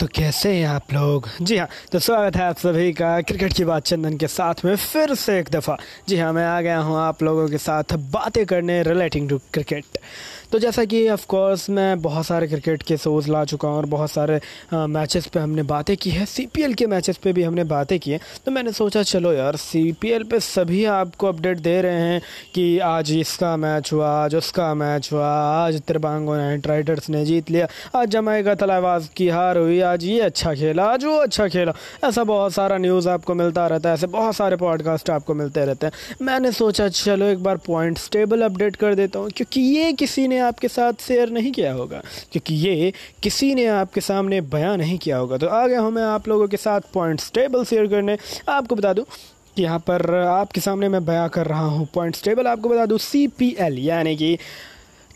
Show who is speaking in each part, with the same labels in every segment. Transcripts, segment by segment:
Speaker 1: तो कैसे हैं आप लोग? जी हाँ तो स्वागत है आप सभी का क्रिकेट की बात चंदन के साथ में फिर से एक दफ़ा। जी हाँ मैं आ गया हूँ आप लोगों के साथ बातें करने रिलेटिंग टू क्रिकेट तो जैसा कि ऑफ़ कोर्स मैं बहुत सारे क्रिकेट के शोज़ ला चुका हूँ और बहुत सारे मैचेस पे हमने बातें की है। सीपीएल के मैचेस पे भी हमने बातें की हैं। तो मैंने सोचा, चलो यार सीपीएल पे सभी आपको अपडेट दे रहे हैं कि आज इसका मैच हुआ, आज उसका मैच हुआ, आज त्रिबांगो नाइट राइडर्स ने जीत लिया, आज जमाएगा तलावाज की हार हुई आज ये अच्छा खेला, आज वो अच्छा खेला। ऐसा बहुत सारा न्यूज़ आपको मिलता रहता है, ऐसे बहुत सारे पॉडकास्ट आपको मिलते रहते हैं। मैंने सोचा, चलो एक बार पॉइंट्स टेबल अपडेट कर देता हूँ, क्योंकि ये किसी ने आपके साथ शेयर नहीं किया होगा। क्योंकि ये किसी ने आपके सामने बयां नहीं किया होगा। तो आ गया हूँ मैं आप लोगों के साथ पॉइंट्स टेबल शेयर करने। आपको बता दूँ यहाँ पर आपके सामने मैं बयां कर रहा हूँ। पॉइंट्स टेबल आपको बता दूँ सी यानी कि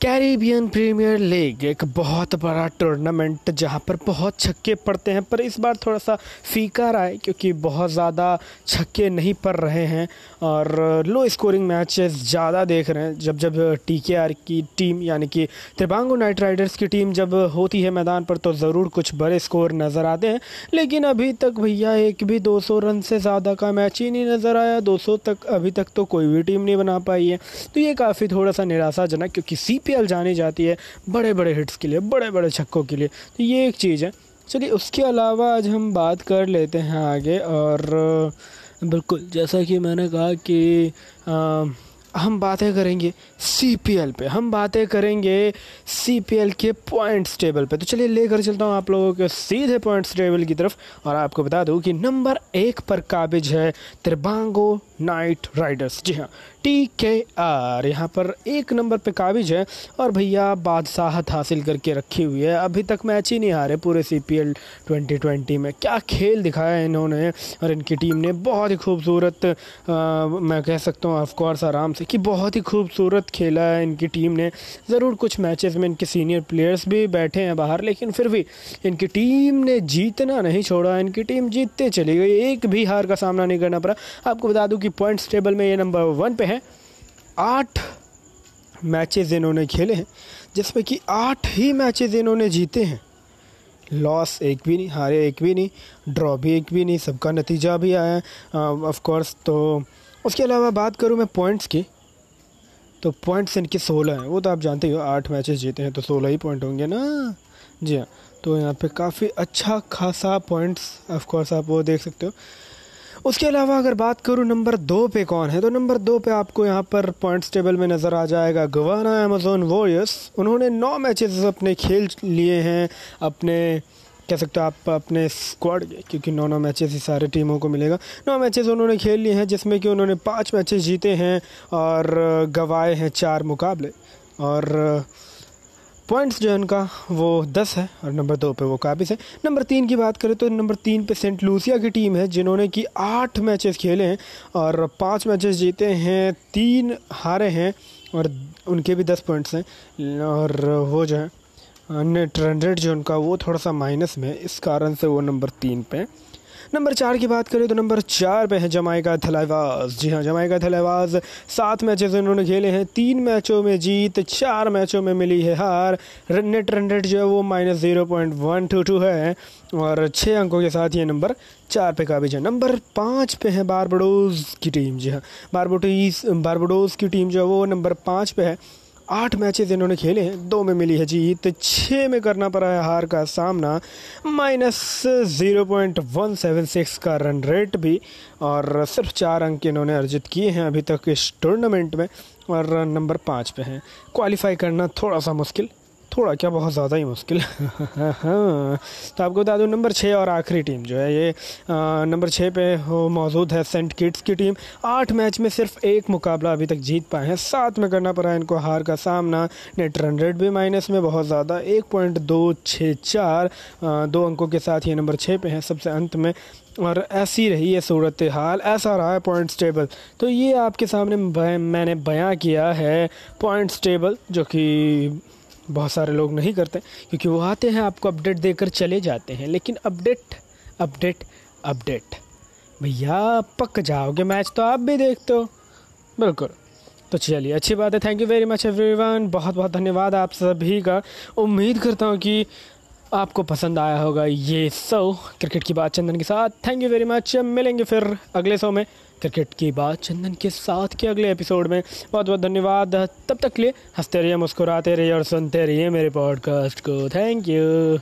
Speaker 1: कैरिबियन प्रीमियर लीग एक बहुत बड़ा टूर्नामेंट जहाँ पर बहुत छक्के पड़ते हैं, पर इस बार थोड़ा सा फीका रहा है क्योंकि बहुत ज़्यादा छक्के नहीं पड़ रहे हैं और लो स्कोरिंग मैचेस ज़्यादा देख रहे हैं। जब जब टी के आर की टीम, यानी कि त्रिबांगो नाइट राइडर्स की टीम जब होती है मैदान पर तो ज़रूर कुछ बड़े स्कोर नज़र आते हैं। लेकिन अभी तक भैया एक भी 200 रन से ज़्यादा का मैच ही नहीं नज़र आया। 200 तक अभी तक तो कोई भी टीम नहीं बना पाई है। तो ये काफ़ी थोड़ा सा निराशाजनक, क्योंकि सी आईपीएल जानी जाती है बड़े बड़े हिट्स के लिए बड़े बड़े छक्कों के लिए। तो ये एक चीज़ है। चलिए उसके अलावा आज हम बात कर लेते हैं आगे और बिल्कुल जैसा कि मैंने कहा कि आ, हम बातें करेंगे CPL पे। हम बातें करेंगे सी पी एल के पॉइंट्स टेबल पे। तो चलिए लेकर चलता हूँ आप लोगों के सीधे पॉइंट्स टेबल की तरफ़ और आपको बता दूँ कि नंबर एक पर काबिज है त्रिबांगो नाइट राइडर्स। जी हाँ टी के आर यहाँ पर एक नंबर पे काबिज है और भैया बादशाहत हासिल करके रखी हुई है। अभी तक मैच ही नहीं हारे पूरे C P L twenty twenty में। क्या खेल दिखाया इन्होंने और इनकी टीम ने। बहुत ही खूबसूरत मैं कह सकता हूँ ऑफकोर्स आराम से कि बहुत ही खूबसूरत खेला है इनकी टीम ने। ज़रूर कुछ मैचेस में इनके सीनियर प्लेयर्स भी बैठे हैं बाहर, लेकिन फिर भी इनकी टीम ने जीतना नहीं छोड़ा। इनकी टीम जीतते चली गई। एक भी हार का सामना नहीं करना पड़ा। आपको बता दूँ कि पॉइंट्स टेबल में ये नंबर वन पे हैं। आठ मैचेस इन्होंने खेले हैं, जिसमें कि आठ ही मैचेस इन्होंने जीते हैं। लॉस एक भी नहीं, हारे एक भी नहीं ड्रॉ भी एक भी नहीं, सबका नतीजा भी आया ऑफ़ कोर्स तो उसके अलावा बात करूँ मैं पॉइंट्स की तो पॉइंट्स इनके सोलह हैं। वो तो आप जानते ही हो, आठ मैचेस जीते हैं तो सोलह ही पॉइंट होंगे ना। जी हाँ तो यहाँ पे काफ़ी अच्छा खासा पॉइंट्स ऑफ़ कोर्स आप वो देख सकते हो। उसके अलावा अगर बात करूँ नंबर दो पे कौन है तो नंबर दो पे आपको यहाँ पर पॉइंट्स टेबल में नज़र आ जाएगा गवाना अमेजोन वॉरियर्स उन्होंने नौ मैचेस अपने खेल लिए हैं, अपने, कह सकते हो आप, अपने स्क्वाड क्योंकि नौ नौ मैचेस ही सारे टीमों को मिलेगा। नौ मैचेस उन्होंने खेल लिए हैं, जिसमें कि उन्होंने पाँच मैचेस जीते हैं और गवाए हैं चार मुकाबले। और पॉइंट्स जो है उनका, वो दस है और नंबर दो पे वो काबिज है। नंबर तीन की बात करें तो नंबर तीन पे सेंट लूसिया की टीम है, जिन्होंने कि आठ मैचेस खेले हैं और पाँच मैचेस जीते हैं, तीन हारे हैं और उनके भी दस पॉइंट्स हैं। और वो जो है नेट रन रेट जो उनका, वो थोड़ा सा माइनस में इस कारण से वो नंबर तीन पे नंबर चार की बात करें तो नंबर चार पे है जमाइका थलाइवाज जी हाँ जमाइका थलाइवाज सात मैचेस उन्होंने खेले हैं। तीन मैचों में जीत, चार मैचों में मिली है हार। नेट रन रेट जो है वो minus zero point one two two है और छः अंकों के साथ ये नंबर चार पे काबिज है। नंबर पाँच पे है बारबडोज़ की टीम। जी हाँ बारबोटीज बारबडोज़ की टीम जो है वो नंबर पाँच पे है। आठ मैचेस इन्होंने खेले हैं। दो में मिली है जीत छः में करना पड़ा है हार का सामना। Minus zero point one seven six का रन रेट भी, और सिर्फ़ चार अंक इन्होंने अर्जित किए हैं अभी तक इस टूर्नामेंट में, और नंबर पाँच पे हैं। क्वालिफाई करना थोड़ा सा मुश्किल। थोड़ा क्या, बहुत ज़्यादा ही मुश्किल। तो आपको बता दूँ, नंबर छः और आखिरी टीम जो है ये नंबर छः पे मौजूद है सेंट किट्स की टीम। आठ मैच में सिर्फ़ एक मुकाबला अभी तक जीत पाए हैं। सात में करना पड़ा इनको हार का सामना। नेट रन रेट भी माइनस में, बहुत ज़्यादा। एक पॉइंट दो छः चार दो अंकों के साथ ये नंबर छः पे हैं सबसे अंत में। और ऐसी रही है सूरत हाल, ऐसा रहा है पॉइंट्स टेबल। तो ये आपके सामने मैंने बयां किया है पॉइंट्स टेबल, जो कि बहुत सारे लोग नहीं करते, क्योंकि वो आते हैं, आपको अपडेट देकर चले जाते हैं। लेकिन अपडेट अपडेट अपडेट भैया, पक जाओगे मैच तो आप भी देखते हो। बिल्कुल। तो चलिए, अच्छी बात है। Thank you very much everyone बहुत बहुत धन्यवाद आप सभी का। उम्मीद करता हूँ कि आपको पसंद आया होगा ये शो क्रिकेट की बात चंदन के साथ। थैंक यू वेरी मच मिलेंगे फिर अगले शो में। क्रिकेट की बात चंदन के साथ के अगले एपिसोड में। बहुत बहुत धन्यवाद। तब तक के लिए हँसते रहिए, मुस्कुराते रहिए और सुनते रहिए मेरे पॉडकास्ट को। Thank you